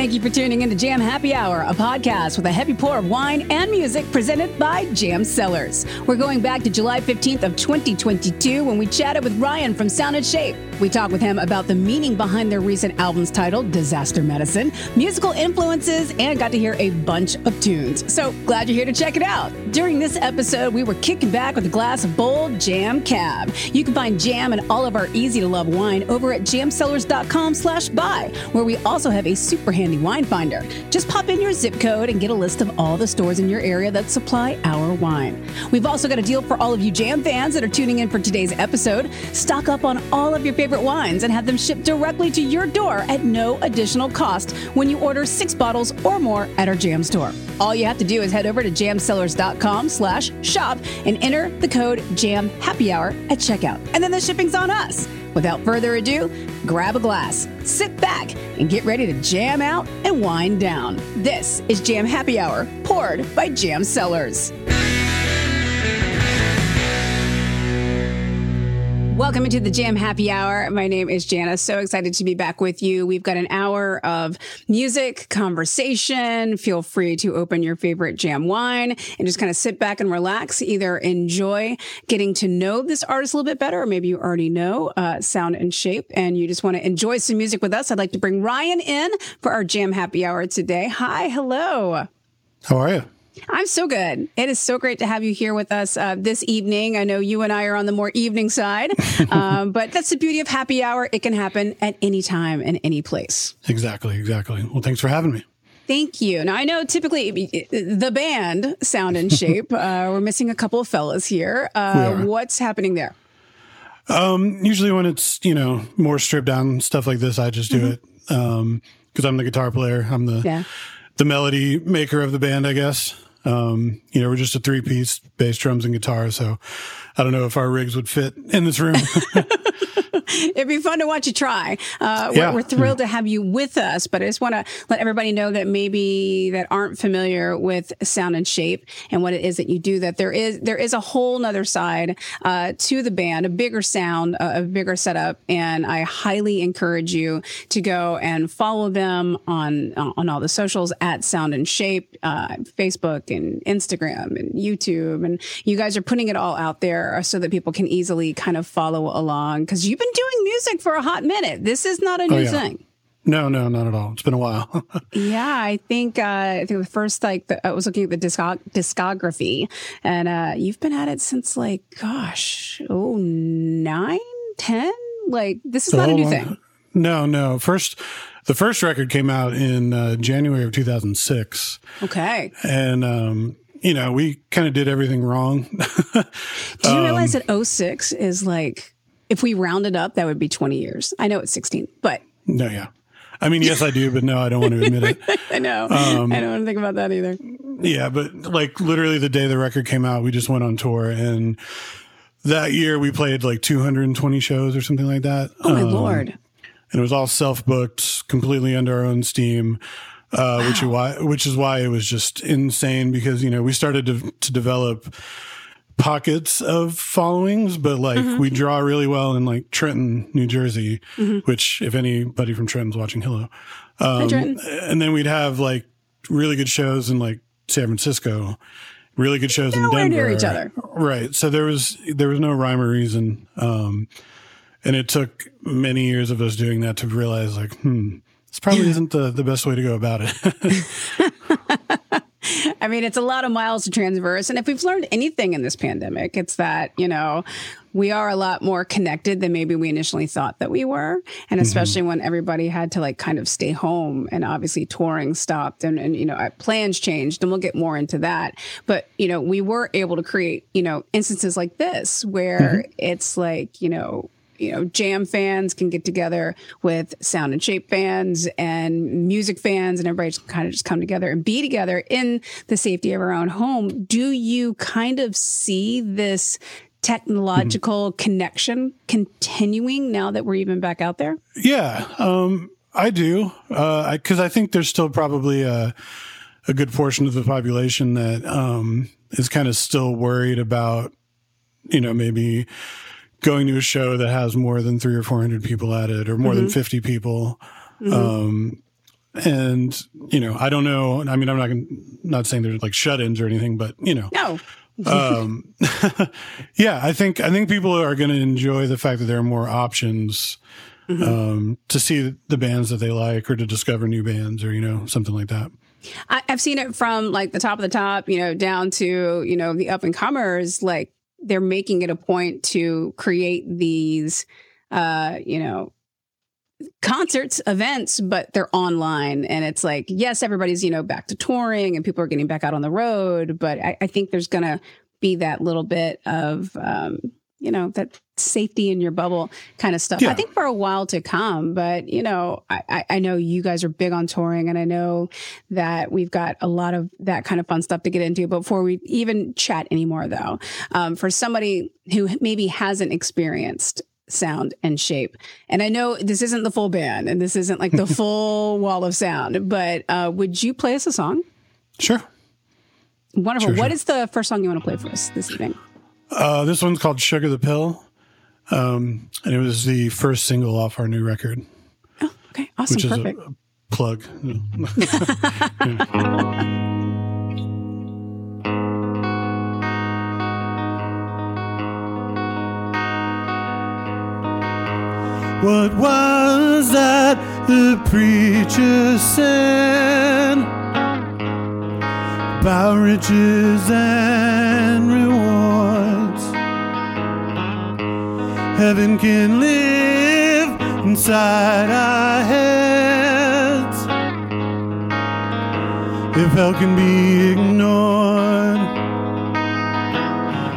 Thank you for tuning in to Jam Happy Hour, a podcast with a heavy pour of wine and music presented by Jam Cellars. We're going back to July 15th of 2022 when we chatted with Ryan from Sound and Shape. We talked with him about the meaning behind their recent album's title, Disaster Medicine, musical influences, and got to hear a bunch of tunes. So glad you're here to check it out. During this episode, we were kicking back with a glass of bold Jam Cab. You can find Jam and all of our easy to love wine over at jamcellars.com slash buy, where we also have a super handy wine finder. Just pop in your zip code and get a list of all the stores in your area that supply our wine. We've also got a deal for all of you Jam fans that are tuning in for today's episode. Stock up on all of your favorite wines and have them shipped directly to your door at no additional cost when you order six bottles or more at our Jam store. All you have to do is head over to jamcellars.com slash shop and enter the code JAM HAPPY HOUR at checkout. And then the shipping's on us. Without further ado, grab a glass, sit back, and get ready to jam out and wind down. This is Jam Happy Hour, poured by Jam Cellars. Welcome into the Jam Happy Hour. My name is Jana. So excited to be back with you. We've got an hour of music, conversation. Feel free to open your favorite jam wine and just kind of sit back and relax. Either enjoy getting to know this artist a little bit better, or maybe you already know uh, Sound and Shape and you just want to enjoy some music with us. I'd like to bring Ryan in for our Jam Happy Hour today. Hi, hello. How are you? I'm so good. It is so great to have you here with us uh, this evening. I know you and I are on the more evening side, um, but that's the beauty of happy hour. It can happen at any time and any place. Exactly, exactly. Well, thanks for having me. Thank you. Now I know typically the band Sound and Shape. uh, we're missing a couple of fellas here. Uh, what's happening there? Um, usually when it's you know more stripped down stuff like this, I just do mm-hmm. it because um, I'm the guitar player. I'm the yeah. the melody maker of the band, I guess. Um, you know, we're just a three piece bass, drums, and guitar. So I don't know if our rigs would fit in this room. It'd be fun to watch you try. Uh, yeah. we're, we're, thrilled to have you with us, but I just want to let everybody know that maybe that aren't familiar with sound and shape and what it is that you do. That there is there is a whole nother side uh, to the band, a bigger sound, a, a bigger setup, and I highly encourage you to go and follow them on on all the socials at Sound and Shape, uh, Facebook and Instagram and YouTube, and you guys are putting it all out there so that people can easily kind of follow along because you've been doing music for a hot minute. This is not a new oh, yeah. thing. No, no, not at all. It's been a while. yeah, I think uh, I think the first like the, I was looking at the discog- discography, and uh, you've been at it since like gosh, oh nine, ten. Like this is not a new long, thing. No, no. First, the first record came out in uh, January of 2006. Okay, and um, you know we kind of did everything wrong. Do you um, realize that 06 is like if we rounded up, that would be 20 years. I know it's 16, but. No, yeah. I mean, yes, I do, but no, I don't want to admit it. I know. Um, I don't want to think about that either. Yeah, but like literally the day the record came out, we just went on tour and that year we played like 220 shows or something like that. Oh my um, lord. And it was all self-booked, completely under our own steam. Uh, wow. which is why, which is why it was just insane because, you know, we started to, to develop pockets of followings, but like mm-hmm. we draw really well in like Trenton, New Jersey, mm-hmm. which if anybody from Trenton's watching, hello. Um, and then we'd have like really good shows in like San Francisco, really good shows Nowhere in Denver. Near each other. Right. So there was, there was no rhyme or reason. Um, and it took many years of us doing that to realize like, hmm, this probably isn't the, the best way to go about it. I mean, it's a lot of miles to transverse. And if we've learned anything in this pandemic, it's that, you know, we are a lot more connected than maybe we initially thought that we were. And mm-hmm. especially mm-hmm. when everybody had to like kind of stay home and obviously touring stopped and, and, you know, uh, plans changed and we'll get more into that. But, you know, we were able to create, you know, instances like this where mm-hmm. it's like, you know, you know, jam fans can get together with sound and shape fans and music fans and everybody just kind of just come together and be together in the safety of our own home. Do you kind of see this technological mm-hmm. connection continuing now that we're even back out there? Yeah, um, I do. Because uh, I, I, think there's still probably a, a good portion of the population that um, is kind of still worried about, you know, maybe going to a show that has more than three or 400 people at it or more mm-hmm. than 50 people. Mm-hmm. Um, and you know, I don't know. I mean, I'm not not saying they're like shut-ins or anything, but you know, No. um, yeah, I think I think people are going to enjoy the fact that there are more options um, to see the bands that they like or to discover new bands or you know something like that. I, I've seen it from like the top of the top, you know, down to, you know, the up and comers. Like they're making it a point to create these, uh, you know, concerts, events, but they're online. And it's like, yes, everybody's, you know, back to touring and people are getting back out on the road. But I, I think there's going to be that little bit of, um, you know, that safety in your bubble kind of stuff. Yeah. I think for a while to come, but you know, I, I- know you guys are big on touring and I know that we've got a lot of that kind of fun stuff to get into. But before we even chat anymore though, um, for somebody who maybe hasn't experienced sound and shape. And I know this isn't the full band and this isn't like the full wall of sound, but uh, would you play us a song? Sure. Wonderful. Sure, What sure. is the first song you want to play for us this evening? Uh, this one's called "Sugar the Pill," um, and it was the first single off our new record, Oh, okay. Awesome. which is a, Perfect. a plug. What was that the preacher said about riches and Heaven can live inside our heads if hell can be ignored.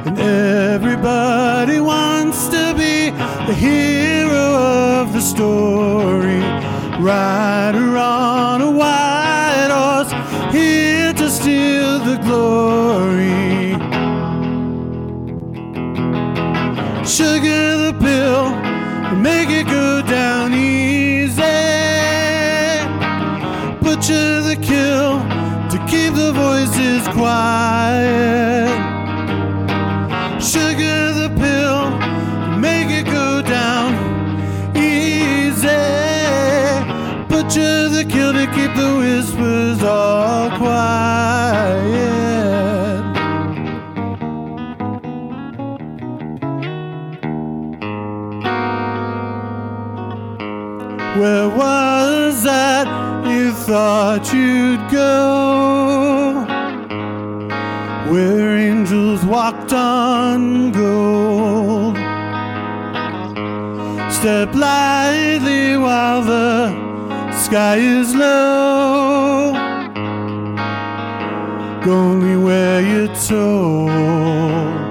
And everybody wants to be the hero of the story. Rider on a white horse, here to steal the glory. Sugar pill, make it go down easy. Butcher the kill to keep the voices quiet. Where was that you thought you'd go? Where angels walked on gold. Step lightly while the sky is low. Go only where you're told.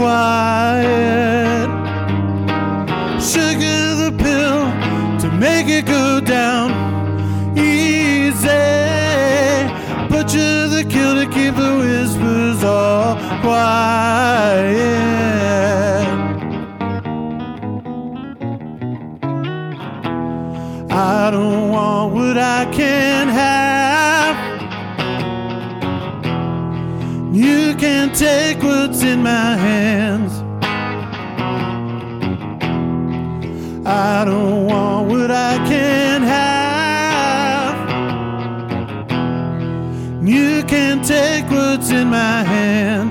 Quiet. Sugar the pill to make it go down easy. Butcher the kill to keep the whispers all quiet. What's in my hands. I don't want what I can't have. You can't take what's in my hands.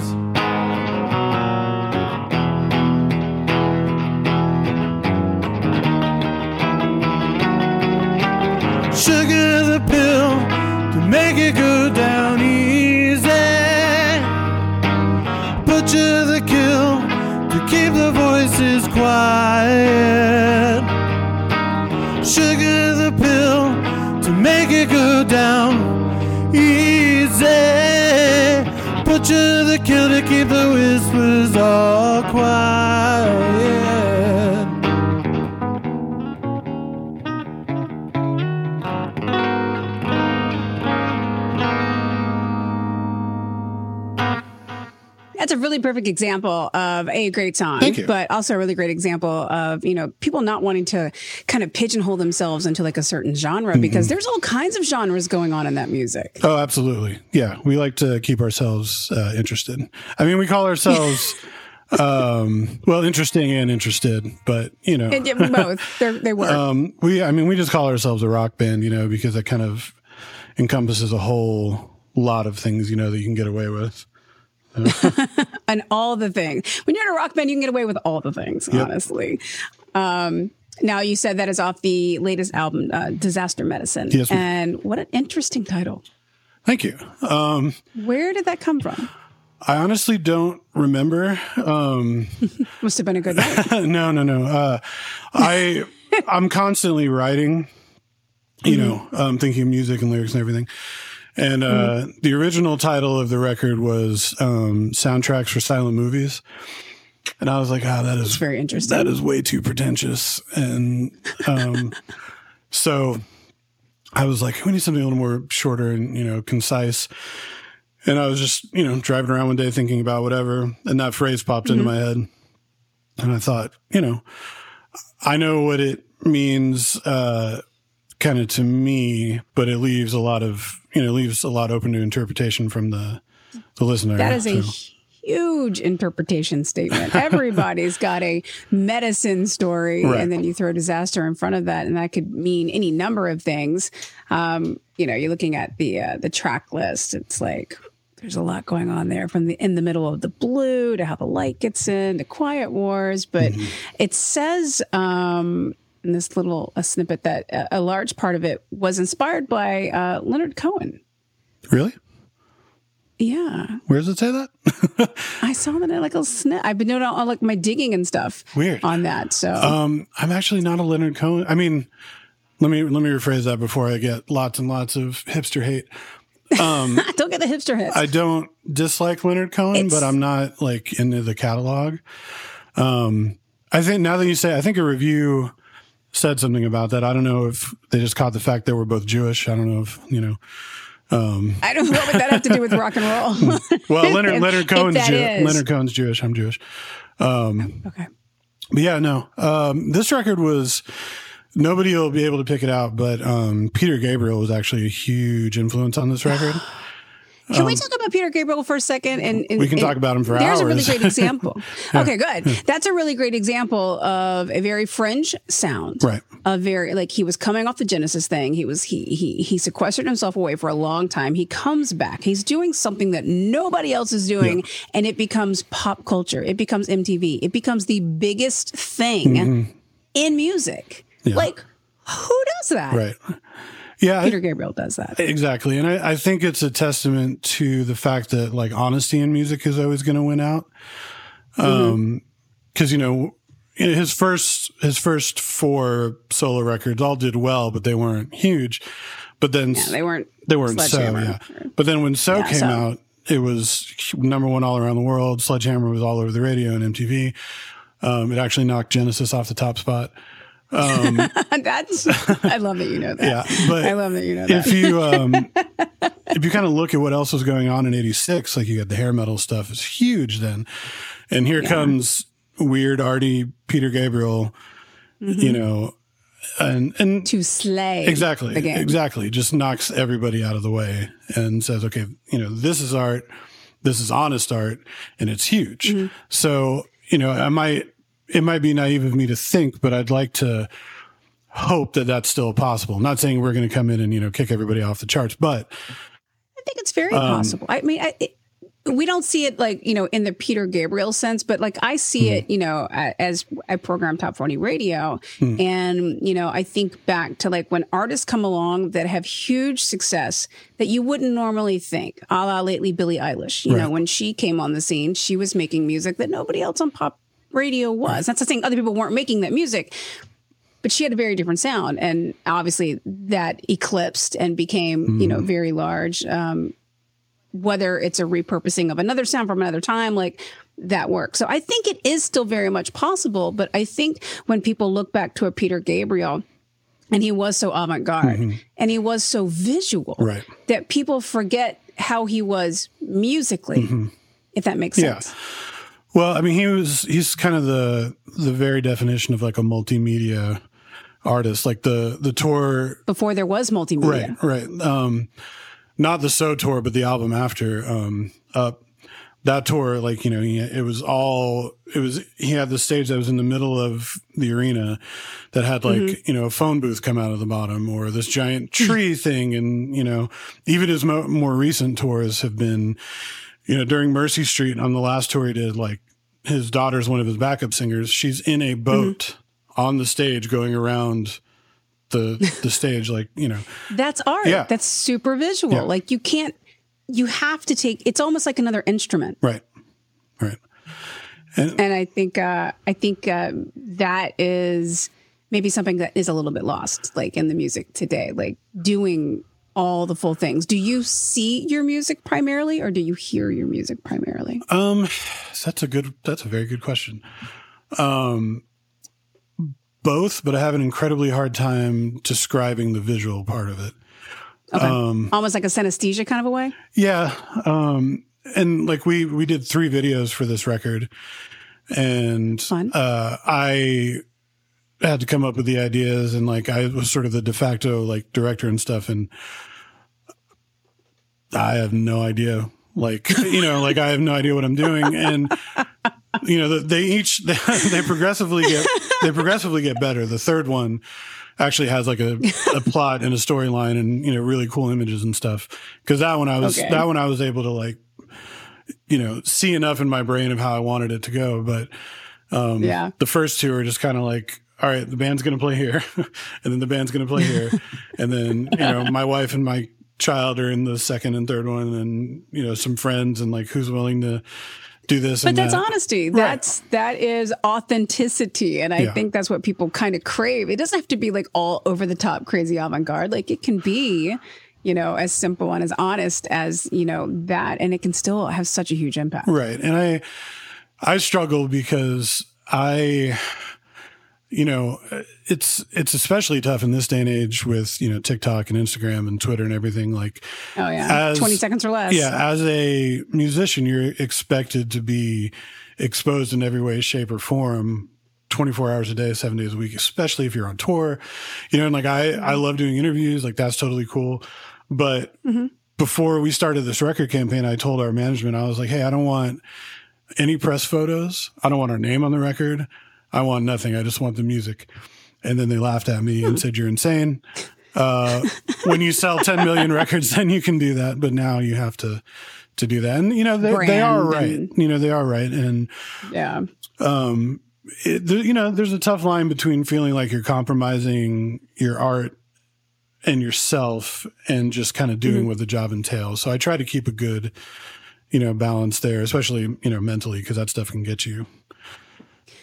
The voices quiet. Sugar the pill to make it go down easy. Butcher the kill to keep the whispers all quiet. That's a really perfect example of a great song, but also a really great example of, you know, people not wanting to kind of pigeonhole themselves into like a certain genre Mm-hmm. because there's all kinds of genres going on in that music. Oh, absolutely. Yeah, we like to keep ourselves uh, interested. I mean, we call ourselves um, well, interesting and interested, but you know, And yeah, both. They're, they work. um, we I mean, we just call ourselves a rock band, you know, because it kind of encompasses a whole lot of things, you know, that you can get away with. and all the things. When you're in a rock band, you can get away with all the things, Yep. honestly. Um, now you said that is off the latest album, uh, Disaster Medicine. Yes, and what an interesting title. Thank you. Um, Where did that come from? I honestly don't remember. Um, Must have been a good night. no, no, no. Uh, I I'm constantly writing, you know, um, thinking of music and lyrics and everything. And uh, the original title of the record was um, "Soundtracks for Silent Movies," and I was like, "Ah, that is very interesting. That is way too pretentious." And um, so I was like, "We need something a little more shorter and you know concise." And I was just you know driving around one day thinking about whatever, and that phrase popped into my head. And I thought, you know, I know what it means, uh, kind of to me, but it leaves a lot of, you know, leaves a lot open to interpretation from the, the listener. That is a huge interpretation statement. Everybody's got a medicine story, Right. and then you throw disaster in front of that, and that could mean any number of things. Um, you know, you're looking at the uh, the track list. It's like there's a lot going on there, from the in the middle of the blue to how the light gets in, to quiet wars. But Mm-hmm. it says. Um, in this little a snippet that a, a large part of it was inspired by uh, Leonard Cohen. really? Yeah, Where does it say that? I saw that in like a snip. I've been doing all like my digging and stuff. Weird. on that. So Um, I'm actually not a Leonard Cohen. I mean, let me, let me rephrase that before I get lots and lots of hipster hate. don't get the hipster hits. I don't dislike Leonard Cohen, It's- but I'm not like into the catalog. Um, I think now that you say, I think a review said something about that. I don't know if they just caught the fact they we're both Jewish. I don't know if you know. I don't know what would that have to do with rock and roll. Well, Leonard If- Leonard Cohen's Jew- is. Leonard Cohen's Jewish. I'm Jewish. okay. But yeah, no. Um, this record was nobody will be able to pick it out, but um, Peter Gabriel was actually a huge influence on this record. Can we talk about Peter Gabriel for a second? And, and Um, We can and talk about him for hours. There's a really great example. Okay, good. That's a really great example of a very fringe sound. Right. A very like he was coming off the Genesis thing. He was he he he sequestered himself away for a long time. He comes back. He's doing something that nobody else is doing, and it becomes pop culture. It becomes MTV. It becomes the biggest thing in music. Mm-hmm. Yeah. Like who does that? Right. Yeah. Peter Gabriel does that. Exactly. And I, I think it's a testament to the fact that like honesty in music is always going to win out. Um, cause you know, his first, his first four solo records all did well, but they weren't huge. But then Yeah, they weren't. they weren't so, yeah. But then when So Yeah, came So. out, it was number one all around the world. Sledgehammer was all over the radio and MTV. Um, it actually knocked Genesis off the top spot. That's. I love that you know that. Yeah, but I love that you know that. if you um, if you kind of look at what else was going on in '86, like you got the hair metal stuff is huge then, and here comes weird arty Peter Gabriel, Mm-hmm. you know, and and to slay exactly exactly just knocks everybody out of the way and says, okay, you know, this is art, this is honest art, and it's huge. Mm-hmm. So you know, I might it might be naive of me to think, but I'd like to hope that that's still possible. I'm not saying we're going to come in and you know kick everybody off the charts, but I think it's very Um, possible. I mean, I, it, we don't see it like you know in the Peter Gabriel sense, but like I see Hmm. it, you know, as I program Top Forty Radio, Hmm. and you know, I think back to like when artists come along that have huge success that you wouldn't normally think. A la lately Billie Eilish, you know, when she came on the scene, she was making music that nobody else on pop radio was. That's the saying other people weren't making that music, but she had a very different sound and obviously that eclipsed and became you know mm. very large um, whether it's a repurposing of another sound from another time like that works so i think it is still very much possible but i think when people look back to a peter gabriel and he was so avant-garde mm-hmm. and he was so visual Right. that people forget how he was musically mm-hmm. if that makes Yeah. Well, I mean, he was he's kind of the the very definition of like a multimedia artist. Like the the tour, Before there was multimedia. right, right. Um, not the So tour, but the album after. Um, up that tour, like you know, he, it was all it was. He had the stage that was in the middle of the arena that had like you know a phone booth come out of the bottom or this giant tree thing, and you know, even his mo- more recent tours have been you know, during Mercy Street on the last tour he did, like his daughter's one of his backup singers. She's in a boat on the stage going around the the stage, like, you know. That's art. Yeah. That's super visual. Yeah. Like you can't you have to take it's almost like another instrument. Right. Right. And I think uh I think uh, that is maybe something that is a little bit lost like in the music today, like doing all the full things. Do you see your music primarily or do you hear your music primarily? Um that's a good that's a very good question. Um both, but I have an incredibly hard time describing the visual part of it. Okay. Um, Almost like a synesthesia kind of a way? Yeah. Um, and like we, we did three videos for this record and, uh, I had to come up with the ideas and like I was sort of the de facto like director and stuff. And I have no idea. Like, you know, like I have no idea what I'm doing. And, you know, they each, they progressively get, they progressively get better. The third one, actually has like a, a plot and a storyline and you know really cool images and stuff because that one i was Okay. that one i was able to like you know see enough in my brain of how i wanted it to go but um Yeah. the first two are just kind of like all right the band's gonna play here and then the band's gonna play here and then you know my wife and my child are in the second and third one and you know some friends and like who's willing to do this But and that's that. honesty. That's that is authenticity, and I Yeah. think that's what people kind of crave. It doesn't have to be like all over the top, crazy avant garde. Like it can be, you know, as simple and as honest as you know that, and it can still have such a huge impact. Right. And I I struggle because I you know, it's it's especially tough in this day and age with, you know, TikTok and Instagram and Twitter and everything like Oh yeah, As- twenty seconds or less. yeah, as a musician, you're expected to be exposed in every way, shape, or form 24 hours a day, seven days a week, especially if you're on tour. You know, and like I, I mm-hmm. love doing interviews, like that's totally cool. But mm-hmm. before we started this record campaign, I told our management, I was like, hey, I don't want any press photos. I don't want our name on the record. I want nothing. I just want the music. And then they laughed at me and said, you're insane. Uh, when you sell 10 million records, then you can do that. But now you have to, to do that. And, you know, they, they are right. and- You know, they are right. And, yeah. um, it, there, you know, there's a tough line between feeling like you're compromising your art and yourself and just kind of doing what the job entails. So I try to keep a good, you know, balance there, especially, you know, mentally, because that stuff can get you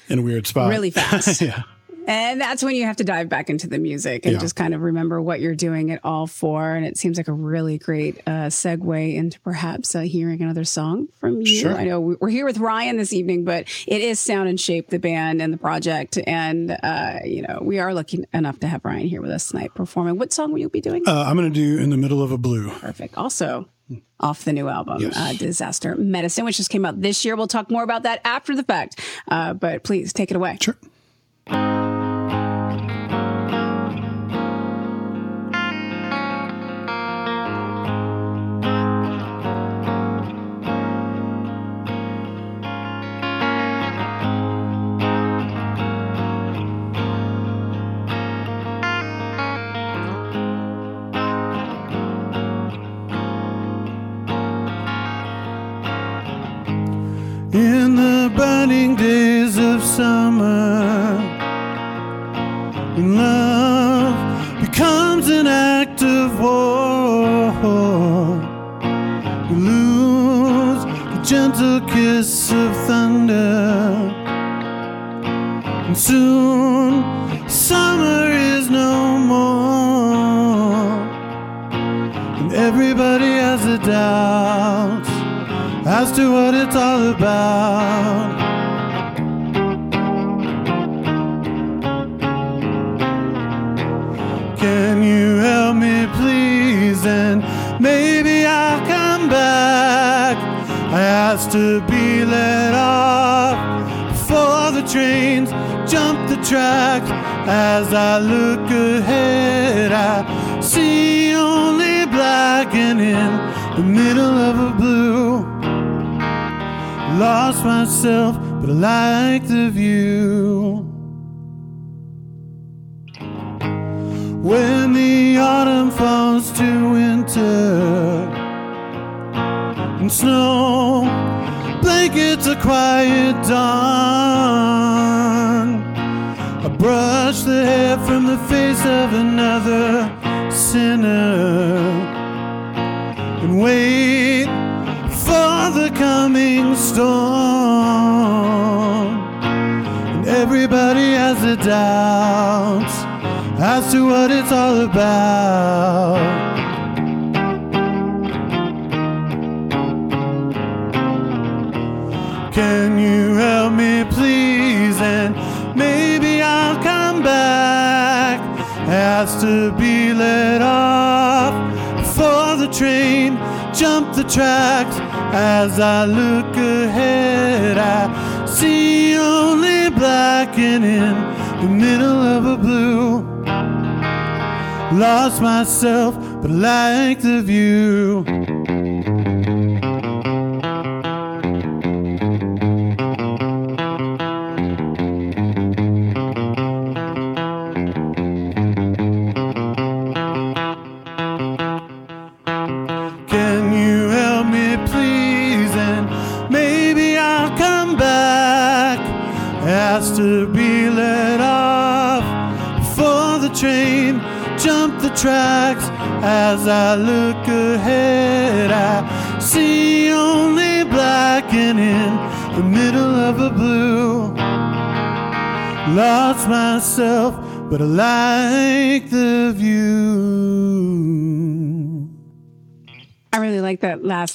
in a weird spot. Really fast. yeah. And that's when you have to dive back into the music and Yeah. just kind of remember what you're doing it all for. And it seems like a really great uh, segue into perhaps uh, hearing another song from you. Sure. I know we- we're here with Ryan this evening, but it is Sound and Shape, the band and the project. And, uh, you know, we are lucky enough to have Ryan here with us tonight performing. What song will you be doing? Uh, I'm going to do in the middle of a blue. Perfect. Also, off the new album, Yes. uh, Disaster Medicine, which just came out this year. We'll talk more about that after the fact. Uh, but please take it away. Sure. In the burning days of summer, when love becomes an act of war, we lose the gentle kiss of thunder, and soon summer is no more, and everybody has a doubt as to what about. Can you help me, please? And maybe I'll come back. I has to be let off before the trains jump the track. As I look ahead, I see only black and in the middle of a. Lost myself, but I like the view. When the autumn falls to winter and snow blankets a quiet dawn. I brush the hair from the face of another sinner and wait the coming storm. And everybody has a doubt as to what it's all about. Can you help me, please? And maybe I'll come back. Has to be let off before the train jumped the tracks. As I look ahead, I see only black and in the middle of a blue. Lost myself, but like the view.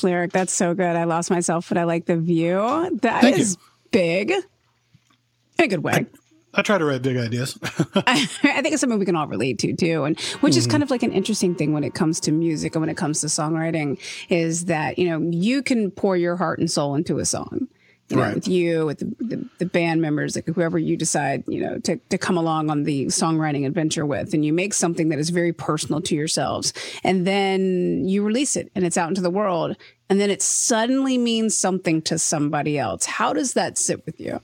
Last lyric. That's so good. I lost myself, but I like the view. That Thank is big. In a good way. I try to write big ideas. I think it's something we can all relate to too, and which is Mm-hmm. kind of like an interesting thing when it comes to music and when it comes to songwriting is that you know you can pour your heart and soul into a song. You know, Right. with you, with the, the, the band members, like whoever you decide, you know, to, to come along on the songwriting adventure with, and you make something that is very personal to yourselves, and then you release it, and it's out into the world, and then it suddenly means something to somebody else. How does that sit with you?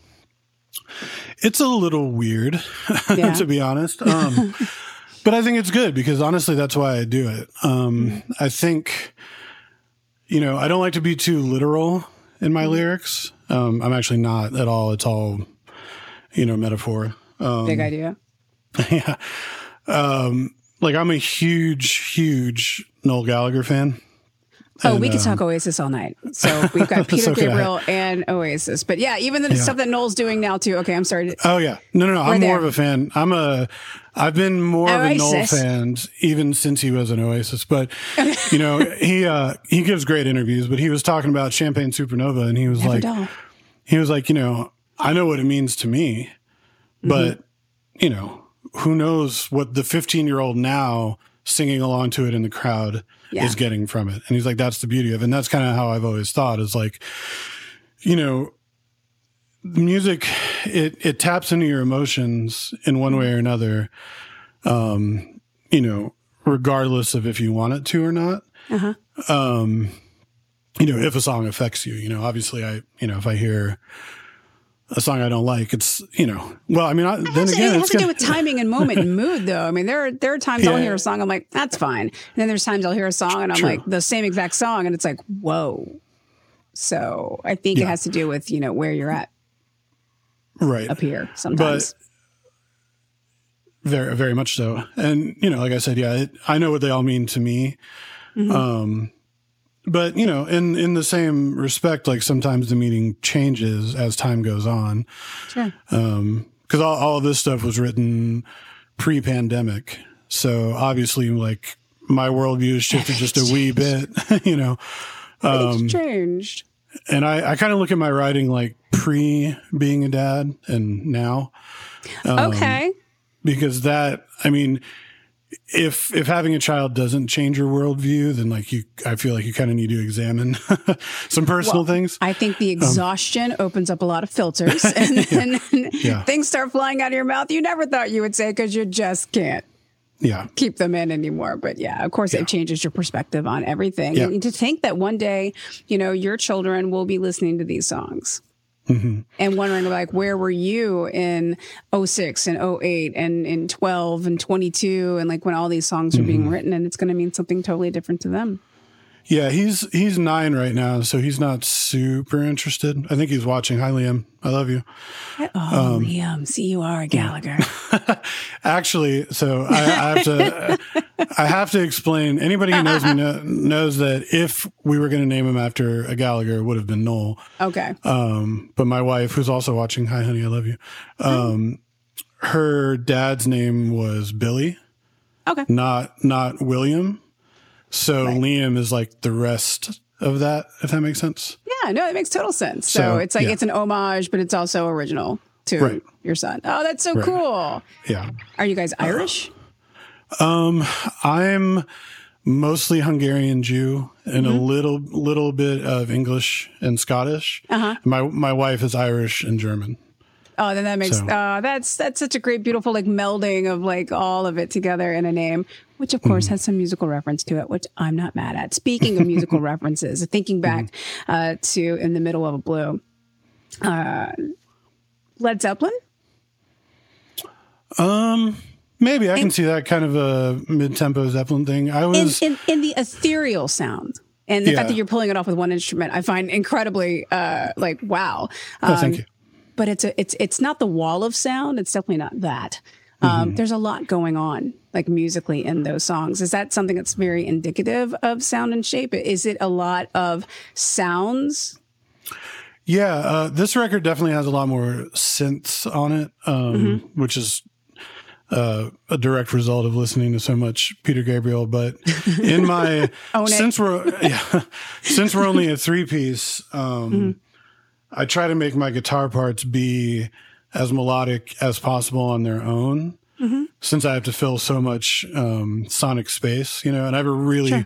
It's a little weird, Yeah. to be honest. Um, but I think it's good because honestly, that's why I do it. Um, I think, you know, I don't like to be too literal in my lyrics. Um, I'm actually not at all. It's all, you know, metaphor. Um, Big idea. yeah. Um, like I'm a huge, huge Noel Gallagher fan. Oh, And, we could um, talk Oasis all night. So we've got Peter So. Gabriel and Oasis. But yeah, even the stuff that Noel's doing now too. Okay, I'm sorry. Oh yeah, no, no, no. I'm there. more of a fan. I'm a. I've been more of a Noel fan even since he was an Oasis. But you know, he uh he gives great interviews. But he was talking about Champagne Supernova, and he was Never like, dull. he was like, you know, I know what it means to me, Mm-hmm. but you know, who knows what the 15 year old now singing along to it in the crowd Yeah. is getting from it. And he's like, that's the beauty of it. And that's kind of how I've always thought is like, you know, music, it, it taps into your emotions in one way or another. Um, you know, regardless of if you want it to or not. Uh-huh. Um, you know, if a song affects you, you know, obviously I, you know, if I hear a song I don't like, it's, you know, well, I mean, I, then It again, has it's to do with timing and moment and mood, though. I mean, there are there are times I'll hear a song, I'm like, that's fine. And then there's times I'll hear a song and I'm True. like, the same exact song, and it's like, whoa. So I think it has to do with you know where you're at right. up here sometimes. Very, very much so. And, you know, like I said, yeah, it, I know what they all mean to me. Mm-hmm. Um, but, you know, in, in the same respect, like sometimes the meaning changes as time goes on. sure. Um, cause all, all of this stuff was written pre pandemic. So obviously, like my worldview has shifted just a wee bit, you know. Um, it's changed. and I, I kind of look at my writing like pre being a dad and now. Um, okay. because that i mean if if having a child doesn't change your worldview, then like you, I feel like you kind of need to examine some personal Well, things. I think the um, exhaustion opens up a lot of filters, and then Yeah. things start flying out of your mouth you never thought you would say because you just can't yeah, keep them in anymore. But yeah, of course, it changes your perspective on everything. Yeah. And to think that one day, you know, your children will be listening to these songs. Mm-hmm. And wondering like where were you in 06 and 08 and in 12 and 22 and like when all these songs are Mm-hmm. being written and it's going to mean something totally different to them. Yeah. He's he's nine right now, so he's not super interested. I think he's watching. Hi, Liam. I love you. Oh, Um, Liam, see you are a Gallagher. Actually, so I, I have to I have to explain. Anybody who knows me know, knows that if we were going to name him after a Gallagher, it would have been Noel. Okay. Um, but my wife, who's also watching, hi honey, I love you. Um, her dad's name was Billy, Okay. not not William. So Liam is like the rest of that, if that makes sense. Yeah, no, it makes total sense. So, So, it's like yeah. it's an homage, but it's also original to Right. your son. Oh, that's so cool. Yeah. Are you guys Irish? Um, I'm mostly Hungarian Jew and Mm-hmm. a little little bit of English and Scottish. Uh-huh. My my wife is Irish and German. Oh, then that makes So- uh, that's that's such a great, beautiful like melding of like all of it together in a name, which of course has some musical reference to it, which I'm not mad at. Speaking of musical references, thinking back uh, to "In the Middle of a Blue," uh, Led Zeppelin. Um, Maybe I can see that kind of a mid-tempo Zeppelin thing. I in, was in, in the ethereal sound and the Yeah. fact that you're pulling it off with one instrument i find incredibly uh like wow oh, Um, thank you. but it's a, it's it's not the wall of sound it's definitely not that Mm-hmm. um, there's a lot going on like musically in those songs is that something that's very indicative of sound and shape is it a lot of sounds Yeah, uh, this record definitely has a lot more synths on it, um, Mm-hmm. which is uh, a direct result of listening to so much Peter Gabriel. But in my since we're yeah, since we're only a three piece, um, Mm-hmm. I try to make my guitar parts be as melodic as possible on their own. Mm-hmm. Since I have to fill so much um, sonic space, you know, and I have a really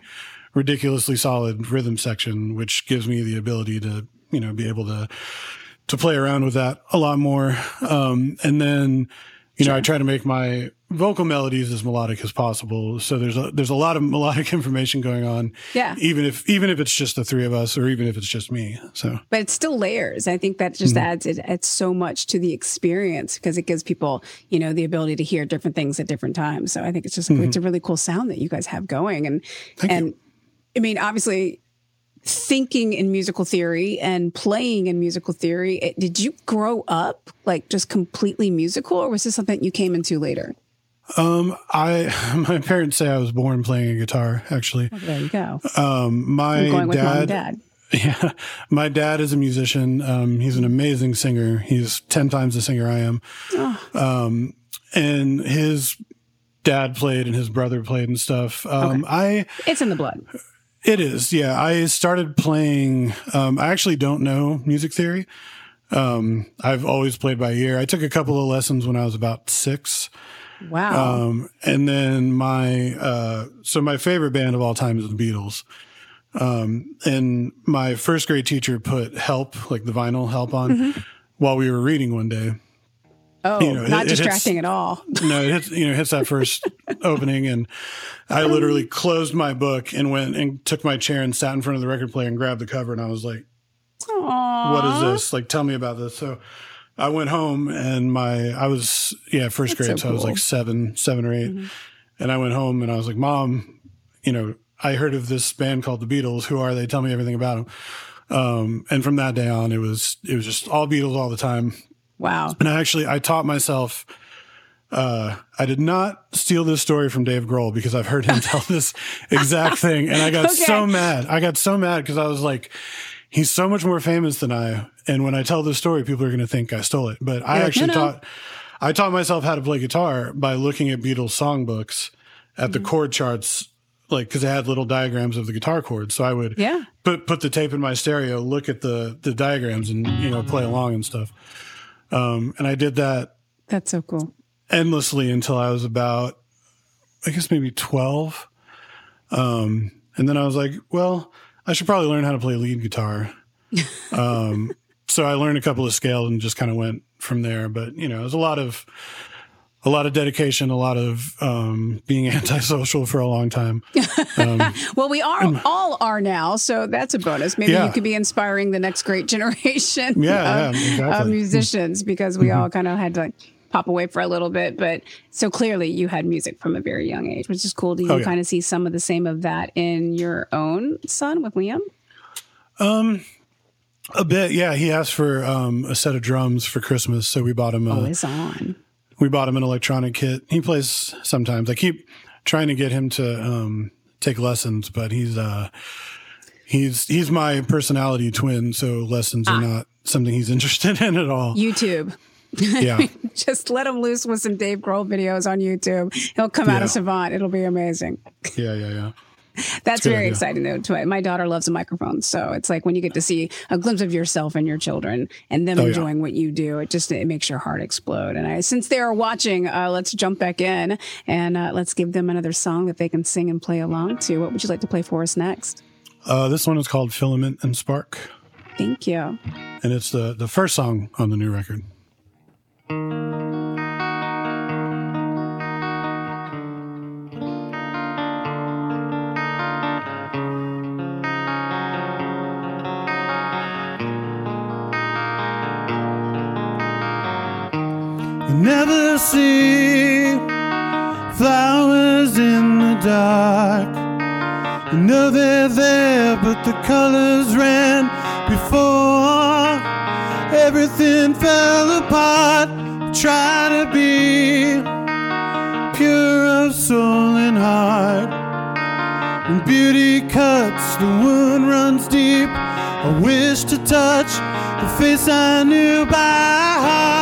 ridiculously solid rhythm section, which gives me the ability to, you know, be able to to play around with that a lot more. Um, and then, you know, I try to make my vocal melodies as melodic as possible. So there's a, there's a lot of melodic information going on. Yeah. Even if, even if it's just the three of us or even if it's just me. So but it's still layers. I think that just Mm-hmm. adds it adds so much to the experience because it gives people, you know, the ability to hear different things at different times. So I think it's just it's a really cool sound that you guys have going. And Mm-hmm. Thank and you. I mean, obviously, thinking in musical theory and playing in musical theory. It, did you grow up like just completely musical, or was this something you came into later? I, my parents say I was born playing a guitar, actually. There you go. Um, my I'm going with dad, dad. Yeah, my dad is a musician. Um, he's an amazing singer. He's ten times the singer I am. Um, and his dad played, and his brother played, and stuff. Um, I It's in the blood. it is, yeah. I started playing. Um, I actually don't know music theory. Um, I've always played by ear. I took a couple of lessons when I was about six. Wow. Um, and then my, uh, so my favorite band of all time is the Beatles. Um, and my first grade teacher put help, like the vinyl help on while we were reading one day. oh, you know, it- not it hits- distracting at all. No, it hits, you know, hits that first opening and I literally closed my book and went and took my chair and sat in front of the record player and grabbed the cover. And I was like, Aww. what is this? Like, tell me about this. So I went home and my, I was, yeah, first grade. so So, I was like seven, seven or 8 And I went home and I was like, mom, you know, I heard of this band called the Beatles. Who are they? Tell me everything about them. Um, and from that day on, it was, it was just all Beatles all the time. Wow. And I actually, I taught myself, uh, I did not steal this story from Dave Grohl because I've heard him tell this exact thing. And I got Okay. so mad. I got so mad because I was like, he's so much more famous than I. And when I tell this story, people are going to think I stole it. But I You're like, actually "No, no." taught, I taught myself how to play guitar by looking at Beatles songbooks at the Mm-hmm. chord charts, like, cause they had little diagrams of the guitar chords. So I would Yeah. put, put the tape in my stereo, look at the, the diagrams and, you know, play along and stuff. Um, and I did that That's so cool. endlessly until I was about I guess maybe 12. Um, and then I was like, well, I should probably learn how to play lead guitar. um, so I learned a couple of scales and just kind of went from there. But you know, it was a lot of a lot of dedication, a lot of um, being antisocial for a long time. Um, well, we are and, all are now, so that's a bonus. Maybe yeah. you could be inspiring the next great generation yeah, of, yeah, exactly. of musicians because we mm-hmm. all kind of had to pop away for a little bit. But so clearly, you had music from a very young age, which is cool. Do you oh, yeah. kind of see some of the same of that in your own son with Liam? Um, a bit, yeah. He asked for um, a set of drums for Christmas, so we bought him. A, Always on. We bought him an electronic kit. He plays sometimes. I keep trying to get him to um, take lessons, but he's uh, he's he's my personality twin, so lessons ah. are not something he's interested in at all. YouTube. Yeah. Just let him loose with some Dave Grohl videos on YouTube. He'll come yeah. out of Savant. It'll be amazing. Yeah, yeah, yeah. That's very idea. exciting though. To my daughter loves a microphone, so it's like when you get to see a glimpse of yourself and your children and them oh, enjoying yeah. what you do, it just it makes your heart explode. And I, since they are watching, uh, let's jump back in and uh, let's give them another song that they can sing and play along to. What would you like to play for us next? Uh, this one is called Filament and Spark. Thank you. And it's the the first song on the new record. Never see flowers in the dark. I know they're there, but the colors ran before everything fell apart. try to be pure of soul and heart. When beauty cuts, the wound runs deep. I wish to touch the face I knew by heart.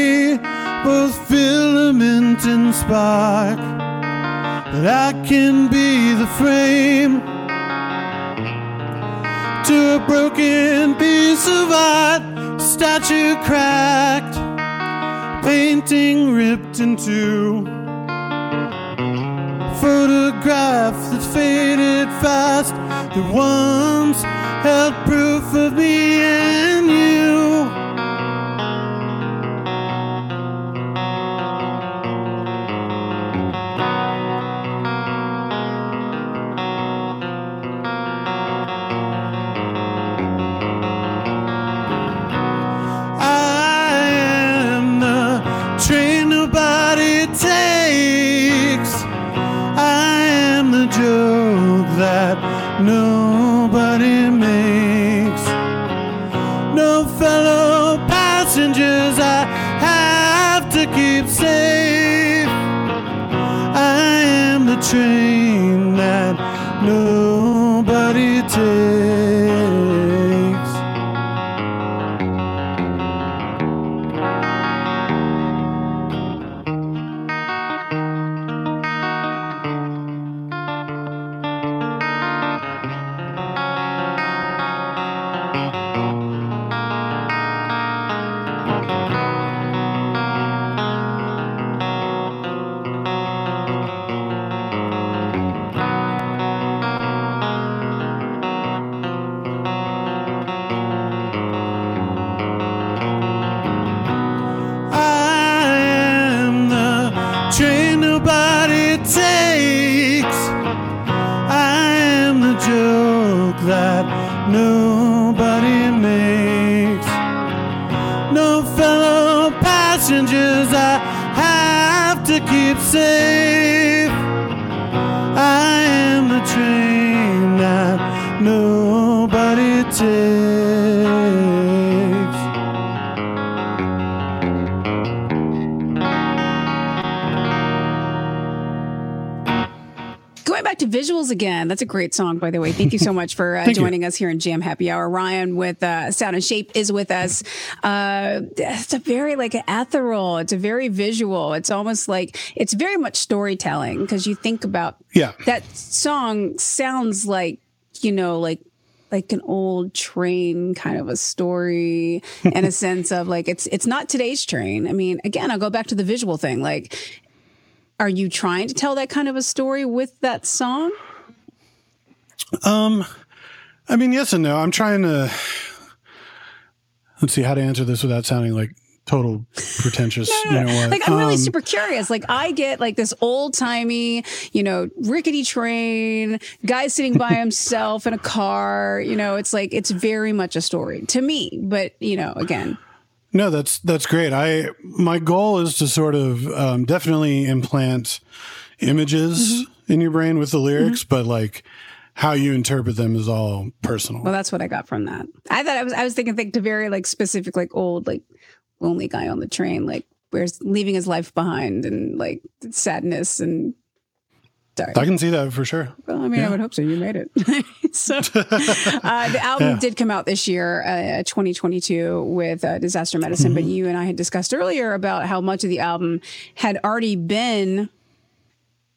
both filament and spark, but I can be the frame to a broken piece of art statue cracked, painting ripped in two. Photograph that faded fast, that once held proof of me nobody makes. No fellow passengers I have to keep safe. I am the train that moves. Visuals again, that's a great song, by the way. Thank you so much for uh, joining you. us here in Jam Happy Hour. Ryan with uh, Sound and Shape is with us. Uh, it's a very like ethereal. It's a very visual. It's almost like it's very much storytelling because you think about yeah that song sounds like you know like like an old train kind of a story in a sense of like it's it's not today's train. I mean, again, I'll go back to the visual thing. Like are you trying to tell that kind of a story with that song? Um, I mean, yes and no. I'm trying to let's see how to answer this without sounding like total pretentious. no, no. You know like I'm really um, super curious. Like I get like this old timey, you know, rickety train, guy sitting by himself in a car. You know, it's like it's very much a story to me. But you know, again. No, that's that's great. I my goal is to sort of um, definitely implant images mm-hmm. in your brain with the lyrics, mm-hmm. but like how you interpret them is all personal. Well, that's what I got from that. I thought I was I was thinking think to very like specific like old like lonely guy on the train like where's leaving his life behind and like sadness and Sorry. I can see that for sure. Well, I mean, yeah. I would hope so. You made it. so uh, the album yeah. did come out this year, uh, 2022, with uh, Disaster Medicine. Mm-hmm. But you and I had discussed earlier about how much of the album had already been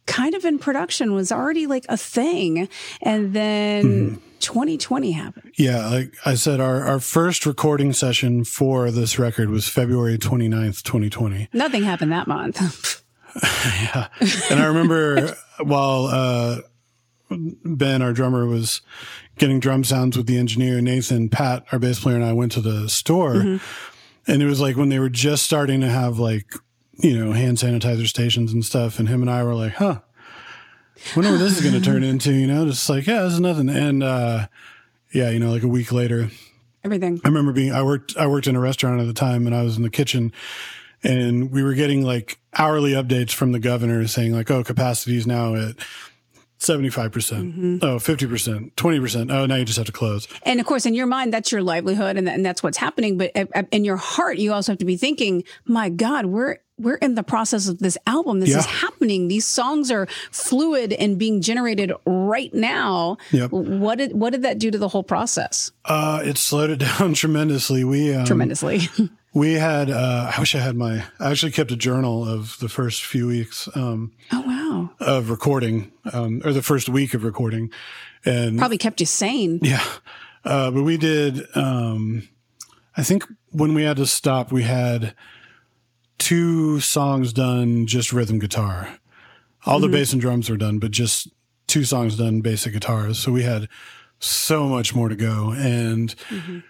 kind of in production, was already like a thing, and then. Mm-hmm. 2020 happened. Yeah, like I said, our, our first recording session for this record was February 29th, 2020. Nothing happened that month. yeah. And I remember while uh, Ben, our drummer, was getting drum sounds with the engineer, Nathan, Pat, our bass player, and I went to the store. Mm-hmm. And it was like when they were just starting to have like, you know, hand sanitizer stations and stuff. And him and I were like, huh, wonder what this is going to turn into, you know, just like, yeah, this is nothing. And, uh, yeah, you know, like a week later, everything. I remember being, I worked, I worked in a restaurant at the time and I was in the kitchen and we were getting like hourly updates from the governor saying like, oh, capacity is now at 75%, percent mm hmm oh, 50%, 20%. Oh, now you just have to close. And of course, in your mind, that's your livelihood and, and that's what's happening. But in your heart, you also have to be thinking, my God, we're, we're in the process of this album. This yeah. is happening. These songs are fluid and being generated right now. Yep. What did, what did that do to the whole process? Uh, it slowed it down tremendously. We, um, tremendously. We had, uh, I wish I had my, I actually kept a journal of the first few weeks. Um, oh, wow. Of recording, um, or the first week of recording. And probably kept you sane. Yeah. Uh, but we did, um, I think when we had to stop, we had two songs done just rhythm guitar. All mm-hmm. the bass and drums were done, but just two songs done basic guitars. So we had so much more to go. And, mm-hmm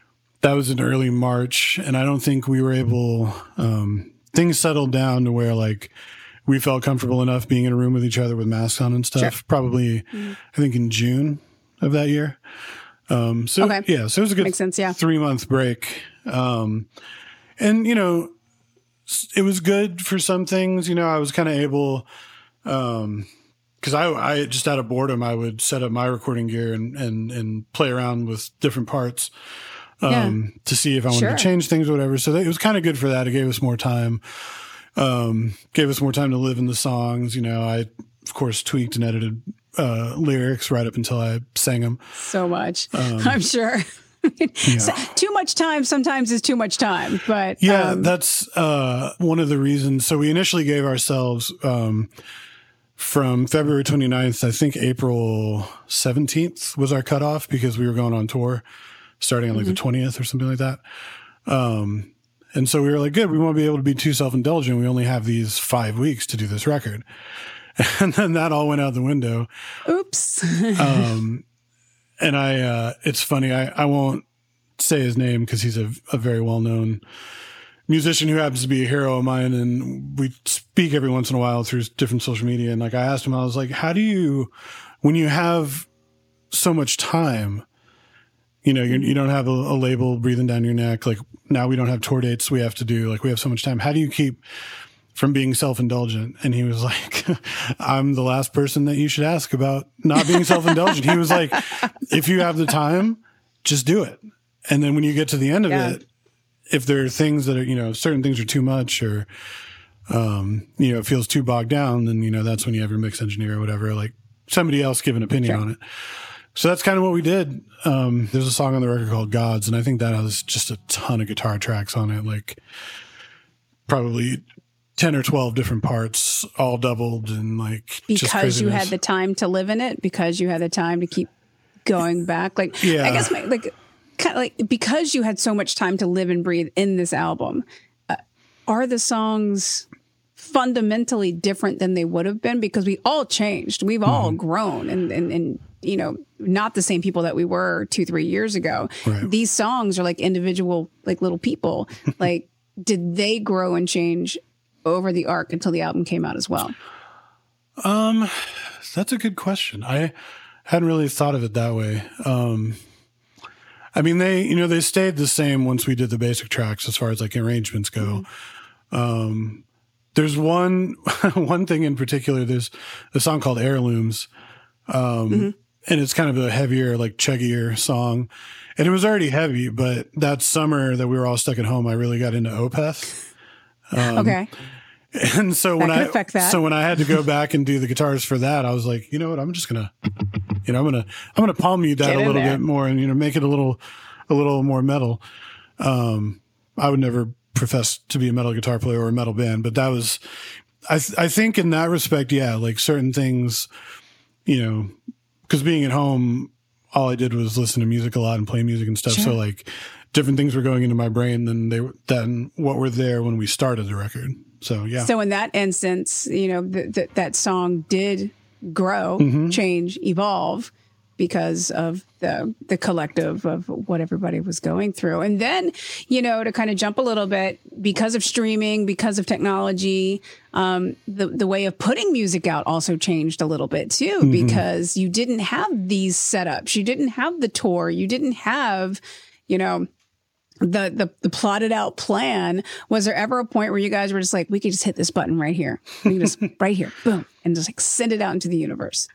that was in early March, and I don't think we were able. Um, things settled down to where like we felt comfortable enough being in a room with each other with masks on and stuff. Sure. Probably, mm-hmm. I think in June of that year. Um, so okay. yeah, so it was a good sense, yeah. three month break. Um, and you know, it was good for some things. You know, I was kind of able, um, because I, I just out of boredom, I would set up my recording gear and and and play around with different parts um, yeah. to see if I wanted sure. to change things or whatever. So it was kind of good for that. It gave us more time, um, gave us more time to live in the songs. You know, I, of course, tweaked and edited uh, lyrics right up until I sang them. So much, um, I'm sure. yeah. so, too much time sometimes is too much time, but yeah, um, that's uh, one of the reasons. So we initially gave ourselves um, from February 29th, I think April 17th was our cutoff because we were going on tour starting on like mm-hmm. the 20th or something like that. Um, and so we were like, good, we won't be able to be too self indulgent. We only have these five weeks to do this record. And then that all went out the window. Oops. um, and I, uh, it's funny, I, I won't say his name because he's a, a very well known musician who happens to be a hero of mine. And we speak every once in a while through different social media. And like I asked him, I was like, how do you, when you have so much time, you know, you, you don't have a, a, label breathing down your neck. Like now we don't have tour dates we have to do. Like we have so much time. How do you keep from being self-indulgent and he was like i'm the last person that you should ask about not being self-indulgent he was like if you have the time just do it and then when you get to the end of Yeah. it if there are things that are you know certain things are too much or um you know it feels too bogged down then you know that's when you have your mix engineer or whatever like somebody else give an opinion Sure. on it so that's kind of what we did. Um there's a song on the record called gods and i think that has just a ton of guitar tracks on it like probably 10 or 12 different parts all doubled and like just because you had the time to live in it? Because you had the time to keep going back? Like Yeah. i guess my, like kind of like because you had so much time to live and breathe in this album uh, are the songs fundamentally different than they would have been? Because we all changed. We've all Mm-hmm. grown and, and and you know not the same people that we were two three years ago Right. these songs are like individual like little people like did they grow and change over the arc until the album came out as well Um, that's a good question. I hadn't really thought of it that way. Um, I mean, they, you know, they stayed the same once we did the basic tracks as far as like arrangements go. Um, there's one, one thing in particular, there's a song called Heirlooms. Um, and it's kind of a heavier, like chuggier song. And it was already heavy, but that summer that we were all stuck at home, I really got into Opeth. Um, okay And so when I so when I had to go back and do the guitars for that, I was like, you know what, I'm just gonna, you know, I'm gonna I'm gonna palm mute that Get a little bit more and you know make it a little a little more metal. Um, I would never profess to be a metal guitar player or a metal band, but that was, I th- I think in that respect, yeah, like certain things, you know, because being at home, all I did was listen to music a lot and play music and stuff. So like different things were going into my brain than they were than what were there when we started the record. So yeah. So in that instance, you know, th- th- that song did grow, Mm-hmm. change, evolve because of the the collective of what everybody was going through. And then, you know, to kind of jump a little bit because of streaming, because of technology, um, the the way of putting music out also changed a little bit too Mm-hmm. because you didn't have these setups, you didn't have the tour, you didn't have, you know, the, the the plotted out plan. Was there ever a point where you guys were just like we could just hit this button right here. We can just right here. Boom. And just like send it out into the universe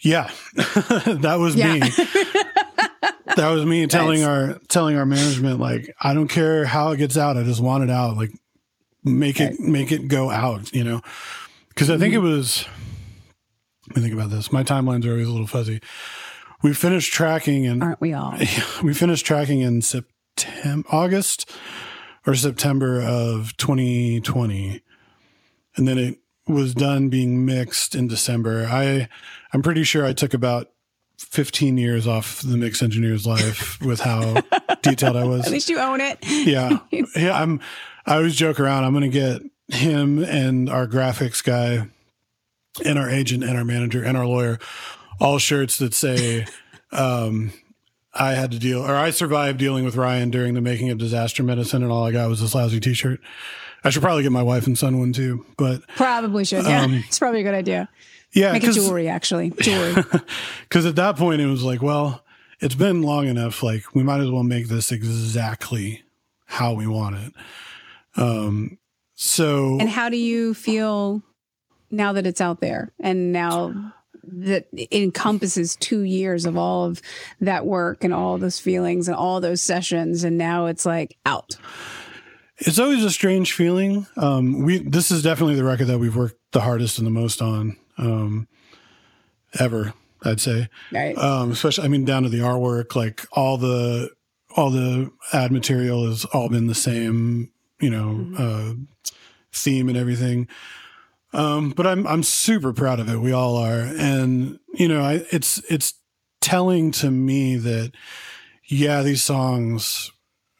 Yeah, that was Yeah. me. that was me telling our telling our management like I don't care how it gets out. I just want it out. Like make it make it go out. You know, because I think it mm-hmm. was. Let me think about this. My timelines are always a little fuzzy. We finished tracking and aren't we all we finished tracking in September, August or September of 2020. And then it was done being mixed in December. I, I'm pretty sure I took about 15 years off the mix engineer's life with how detailed I was. At least you own it. Yeah. Yeah i'm i always joke around i'm gonna get him and our graphics guy and our agent and our manager and our lawyer all shirts that say um i had to deal or i survived dealing with ryan during the making of disaster medicine and all i got was this lousy t-shirt i should probably get my wife and son one too but probably should yeah. Um, it's probably a good idea. Yeah make it jewelry actually. Jewelry. Because at that point, it was like, well, it's been long enough. Like, we might as well make this exactly how we want it. Um, so and how do you feel now that it's out there? And now that it encompasses two years of all of that work and all those feelings and all those sessions and now it's like out it's always a strange feeling. Um, we this is definitely the record that we've worked the hardest and the most on um, ever. I'd say, right um, especially I mean down to the artwork, like all the all the ad material has all been the same, you know, uh, theme and everything. Um, but I'm I'm super proud of it. We all are, and you know, I, it's it's telling to me that yeah, these songs,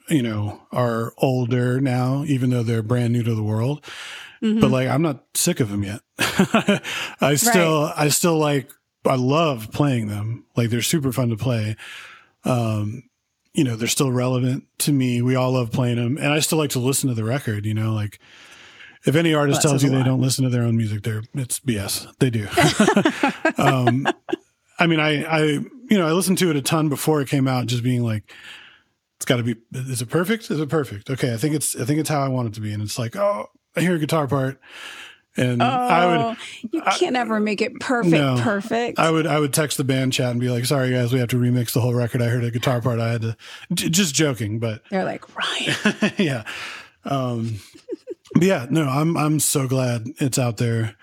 you know, are older now, even though they're brand new to the world. But like, I'm not sick of them yet. I still I still like I love playing them. Like they're super fun to play. Um, you know, they're still relevant to me. We all love playing them, and I still like to listen to the record. You know, like if any artist Well, tells you they don't listen to their own music, they're it's BS. They do. um, I mean, I I you know I listened to it a ton before it came out, just being like, it's got to be. Is it perfect? Is it perfect? Okay, I think it's I think it's how I want it to be, and it's like, oh, I hear a guitar part, and I would Oh, you can't ever make it perfect. No. perfect. I would I would text the band chat and be like, "Sorry guys, we have to remix the whole record. I heard a guitar part. I had to." J- just joking, but They're like Ryan. yeah. Um, but yeah, no, I'm I'm so glad it's out there,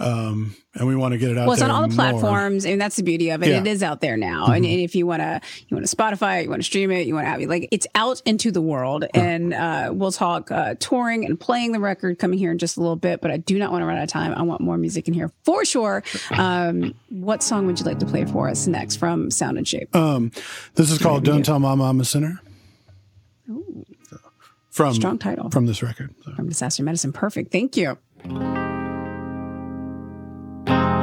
um, and we want to get it out. Well, it's on all the more. platforms, and that's the beauty of it. Yeah. Mm-hmm. It is out there now, and, and if you want to, you want to Spotify, you want to stream it, you want to have it like it's out into the world. And uh, we'll talk uh, touring and playing the record coming here in just a little bit. But I do not want to run out of time. I want more music in here for sure. Um, what song would you like to play for us next from Sound and Shape? Um, this is called "Don't Tell Mama I'm a Sinner." From Strong title. from this record. So. from Disaster Medicine. Perfect. Thank you. The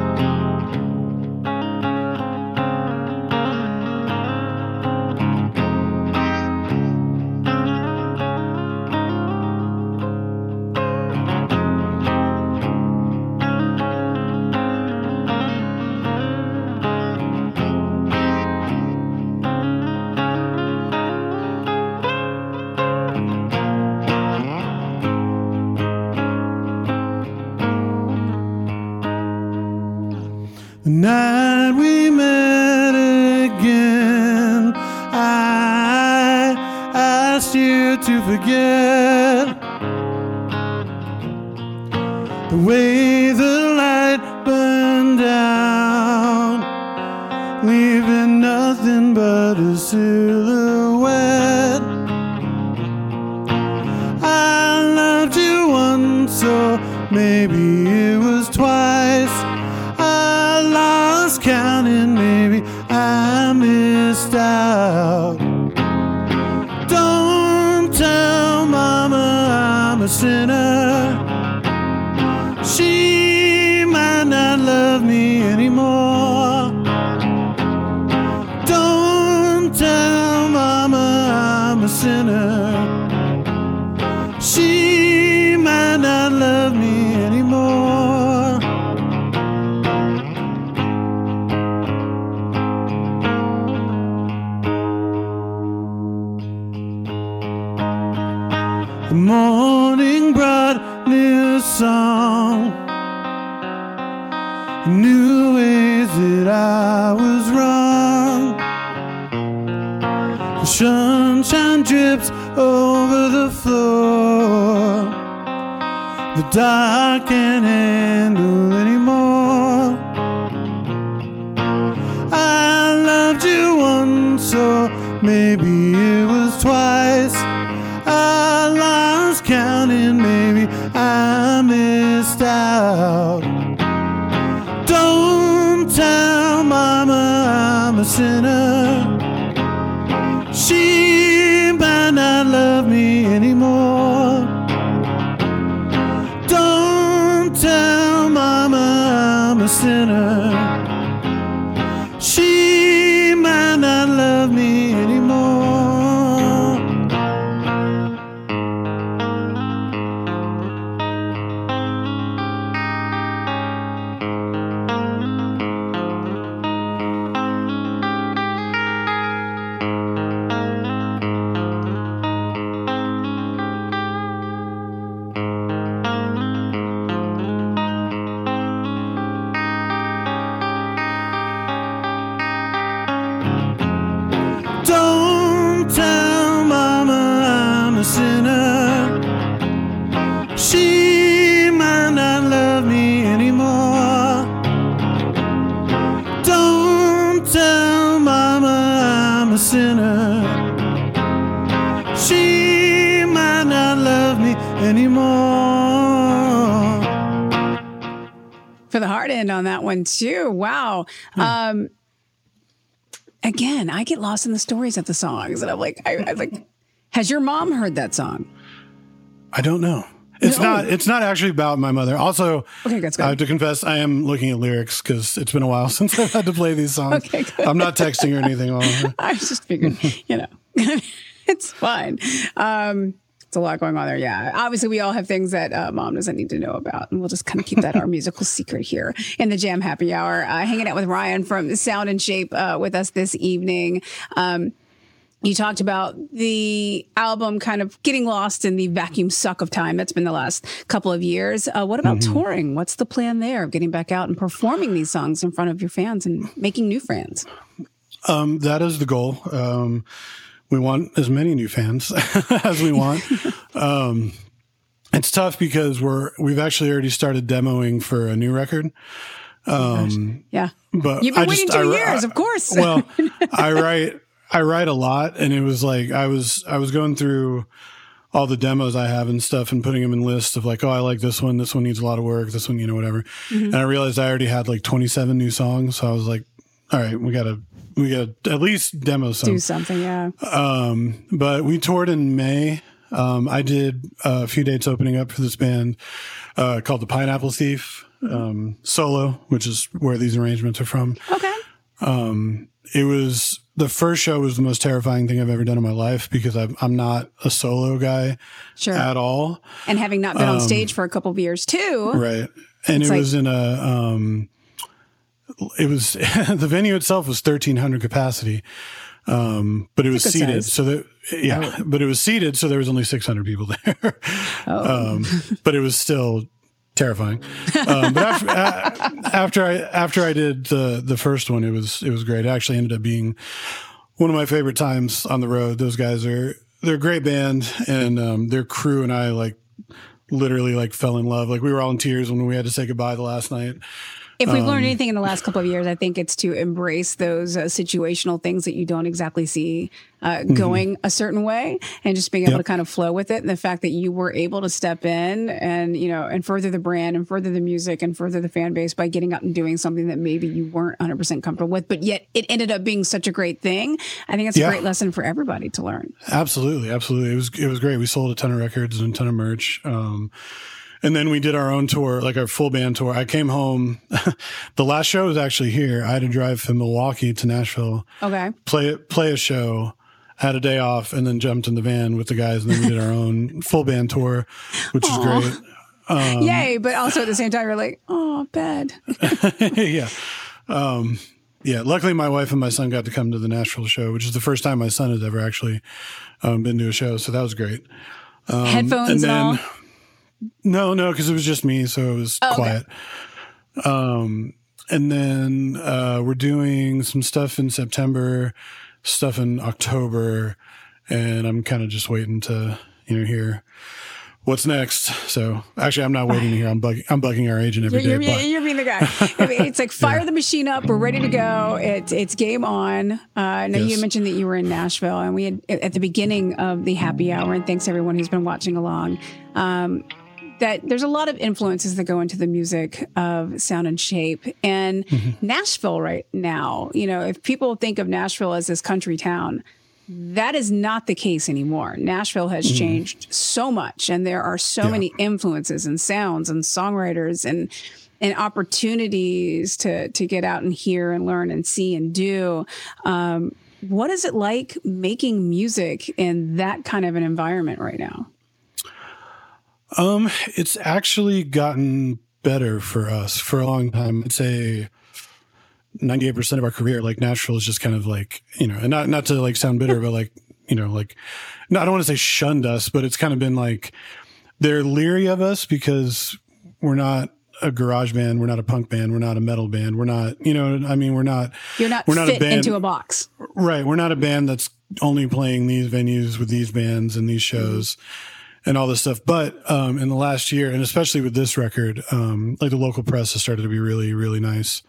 leaving nothing but a silhouette. I loved you once, so maybe dark can't handle Too Wow. Hmm. Um, again, I get lost in the stories of the songs, and I'm like, I, I like, has your mom heard that song? I don't know. It's no. not. It's not actually about my mother. Also, okay, good. I have to confess, I am looking at lyrics because it's been a while since I've had to play these songs. okay, good. I'm not texting or anything. I was just figured, you know, it's fine. Um, it's a lot going on there. Yeah. Obviously, we all have things that uh, mom doesn't need to know about. And we'll just kind of keep that our musical secret here in the Jam Happy Hour. Uh, hanging out with Ryan from Sound and Shape uh, with us this evening. Um, you talked about the album kind of getting lost in the vacuum suck of time that's been the last couple of years. Uh, what about mm-hmm. touring? What's the plan there of getting back out and performing these songs in front of your fans and making new fans? Um, that is the goal. Um, we want as many new fans as we want. um, it's tough because we're we've actually already started demoing for a new record. Um, yeah, but you've been I waiting just, two I, years, I, of course. well, I write I write a lot, and it was like I was I was going through all the demos I have and stuff and putting them in lists of like, oh, I like this one. This one needs a lot of work. This one, you know, whatever. Mm-hmm. And I realized I already had like 27 new songs. So I was like, all right, we gotta, we gotta at least demo some. Do something. Yeah. Um, but we toured in May. Um, I did a few dates opening up for this band, uh, called the Pineapple Thief, um, solo, which is where these arrangements are from. Okay. Um, it was the first show was the most terrifying thing I've ever done in my life because I'm, I'm not a solo guy sure. at all. And having not been um, on stage for a couple of years too. Right. And it like, was in a, um, it was, the venue itself was 1300 capacity. Um, but it was seated. Size. So that, yeah, oh. but it was seated. So there was only 600 people there. oh. um, but it was still terrifying. Um, but after, after I after I did the the first one, it was it was great. It actually ended up being one of my favorite times on the road. Those guys are they're a great band, and um, their crew and I like literally like fell in love. Like we were all in tears when we had to say goodbye the last night. If we've um, learned anything in the last couple of years, I think it's to embrace those uh, situational things that you don't exactly see uh, mm-hmm. going a certain way and just being able yep. to kind of flow with it. And the fact that you were able to step in and, you know, and further the brand and further the music and further the fan base by getting out and doing something that maybe you weren't 100% comfortable with, but yet it ended up being such a great thing. I think it's yeah. a great lesson for everybody to learn. Absolutely. Absolutely. It was, it was great. We sold a ton of records and a ton of merch. Um, and then we did our own tour, like our full band tour. I came home. the last show was actually here. I had to drive from Milwaukee to Nashville. Okay. Play play a show. Had a day off and then jumped in the van with the guys and then we did our own full band tour, which Aww. was great. Um, Yay! But also at the same time, you're like, oh, bad. yeah. Um, yeah. Luckily, my wife and my son got to come to the Nashville show, which is the first time my son has ever actually um, been to a show. So that was great. Um, Headphones and then, and? No, no, because it was just me, so it was oh, quiet. Okay. Um, and then uh, we're doing some stuff in September, stuff in October, and I'm kind of just waiting to you know hear what's next. So actually, I'm not waiting to hear. I'm bugging. I'm bugging our agent every you're, day. you're, you're, being the guy. It's like fire yeah. the machine up. We're ready to go. It's it's game on. Uh, now yes. you mentioned that you were in Nashville, and we had at the beginning of the happy hour. And thanks everyone who's been watching along. Um, that there's a lot of influences that go into the music of sound and shape. And mm-hmm. Nashville right now, you know, if people think of Nashville as this country town, that is not the case anymore. Nashville has mm. changed so much, and there are so yeah. many influences and sounds and songwriters and and opportunities to to get out and hear and learn and see and do. Um, what is it like making music in that kind of an environment right now? Um, it's actually gotten better for us for a long time. I'd say 98% of our career, like Nashville is just kind of like, you know, and not, not to like sound bitter, but like, you know, like, no, I don't want to say shunned us, but it's kind of been like, they're leery of us because we're not a garage band. We're not a punk band. We're not a metal band. We're not, you know, I mean, we're not, you're not, we're not a band into a box. Right. We're not a band that's only playing these venues with these bands and these shows. Mm-hmm and all this stuff. But um, in the last year, and especially with this record, um, like the local press has started to be really, really nice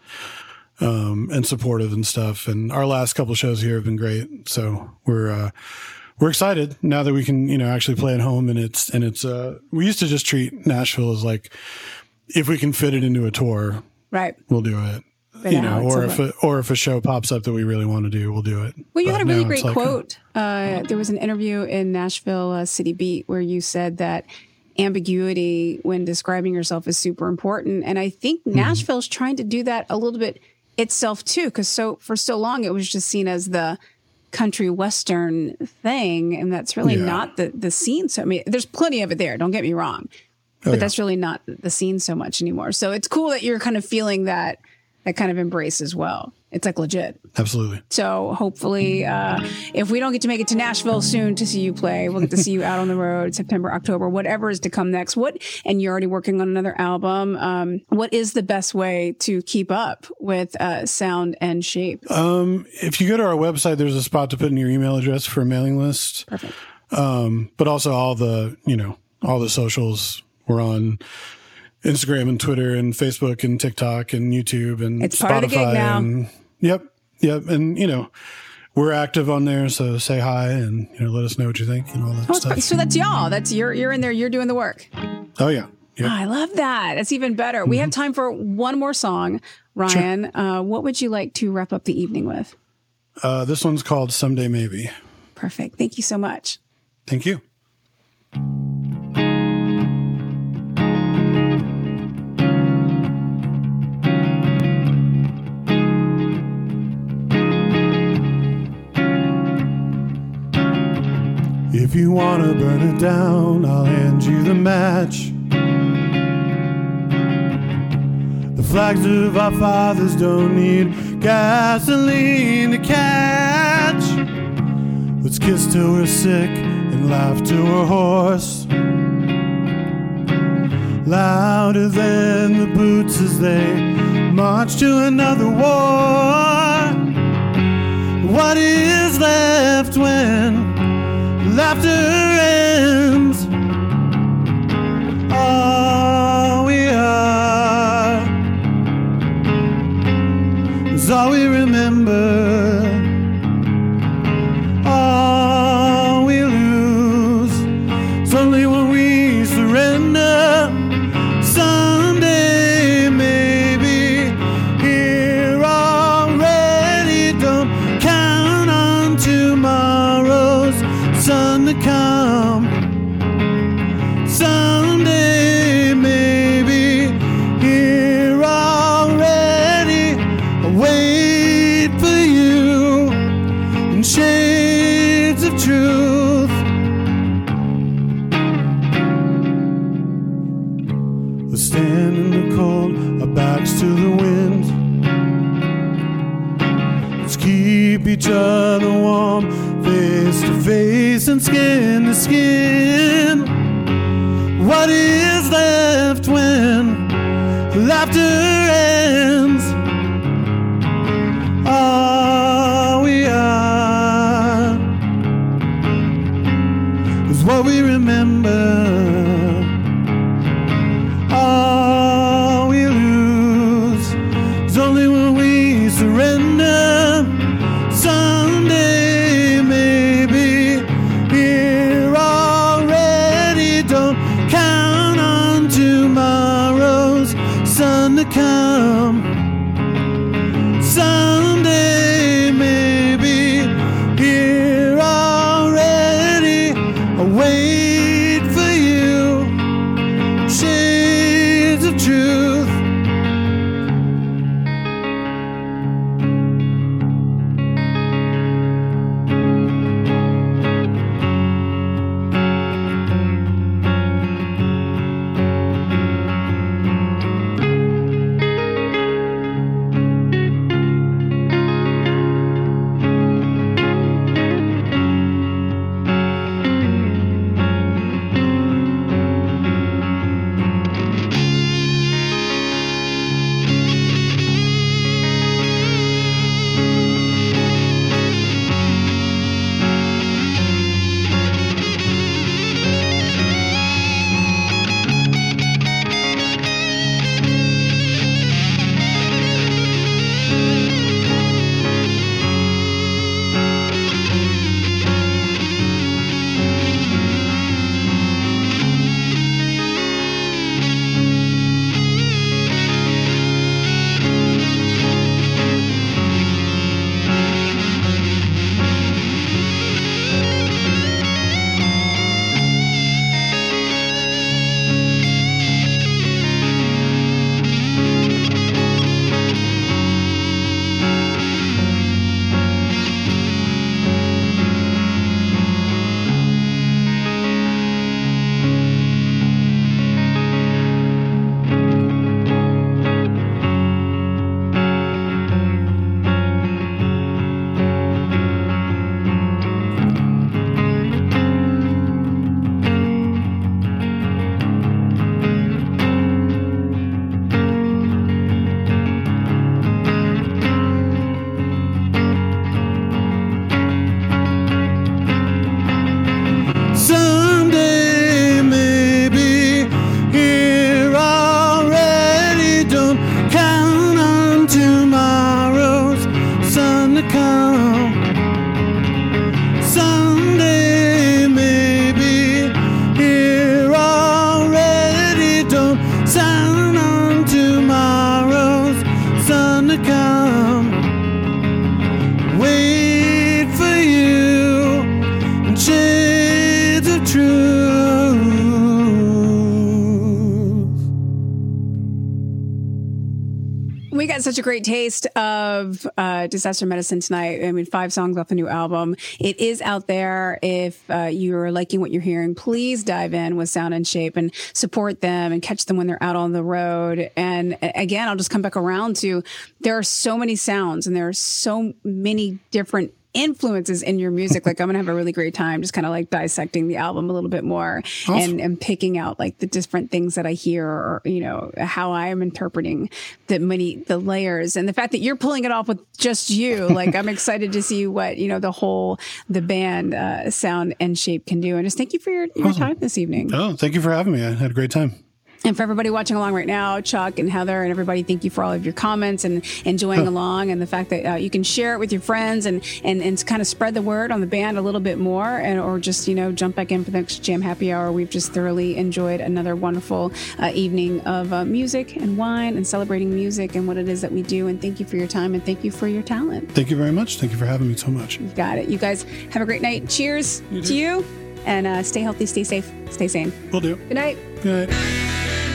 um, and supportive and stuff. And our last couple shows here have been great. So we're uh, we're excited now that we can, you know, actually play at home. And it's and it's uh, we used to just treat Nashville as like if we can fit it into a tour, right, we'll do it you know, or if a, or if a show pops up that we really want to do, we'll do it. Well, you but had a really great like quote. A, uh, there was an interview in Nashville uh, City Beat where you said that ambiguity when describing yourself is super important, and I think mm-hmm. Nashville's trying to do that a little bit itself too, because so for so long it was just seen as the country western thing, and that's really yeah. not the the scene. So I mean, there's plenty of it there. Don't get me wrong, oh, but yeah. that's really not the scene so much anymore. So it's cool that you're kind of feeling that that kind of embrace as well. It's like legit. Absolutely. So hopefully, uh, if we don't get to make it to Nashville soon to see you play, we'll get to see you out on the road September, October, whatever is to come next. What and you're already working on another album. Um, what is the best way to keep up with uh, sound and shape? Um, if you go to our website, there's a spot to put in your email address for a mailing list. Perfect. Um, but also all the you know all the socials. We're on Instagram and Twitter and Facebook and TikTok and YouTube and It's part of the gig now. And, yep, yep, and you know we're active on there, so say hi and you know let us know what you think and all that Oh, stuff. so that's y'all. That's you're you're in there. You're doing the work. Oh yeah, yep. Ah, I love that. That's even better. We have Mm-hmm. time for one more song. Ryan, uh, what would you like to wrap up the evening with? Uh, this one's called Someday Maybe. Perfect. Thank you so much. Thank you. If you wanna burn it down, I'll hand you the match. The flags of our fathers don't need gasoline to catch. Let's kiss till we're sick and laugh till we're hoarse. Louder than the boots as they march to another war. What is left when laughter great taste of uh, disaster medicine tonight. I mean, five songs off the new album. It is out there. If uh, you're liking what you're hearing, please dive in with Sound and Shape and support them and catch them when they're out on the road. And again, I'll just come back around to there are so many sounds and there are so many different influences in your music. Like I'm gonna have a really great time just kind of like dissecting the album a little bit more awesome. and, and picking out like the different things that I hear or, you know, how I am interpreting the many, the layers and the fact that you're pulling it off with just you. Like I'm excited to see what, you know, the whole, the band, uh, sound and shape can do. And just thank you for your, your awesome. time this evening. Oh, thank you for having me. I had a great time. And for everybody watching along right now, Chuck and Heather and everybody, thank you for all of your comments and enjoying along and the fact that uh, you can share it with your friends and, and, and kind of spread the word on the band a little bit more and or just, you know, jump back in for the next Jam Happy Hour. We've just thoroughly enjoyed another wonderful uh, evening of uh, music and wine and celebrating music and what it is that we do. And thank you for your time and thank you for your talent. Thank you very much. Thank you for having me so much. You've got it. You guys have a great night. Cheers you to you and uh, stay healthy, stay safe, stay sane. Will do. Good night. Good night.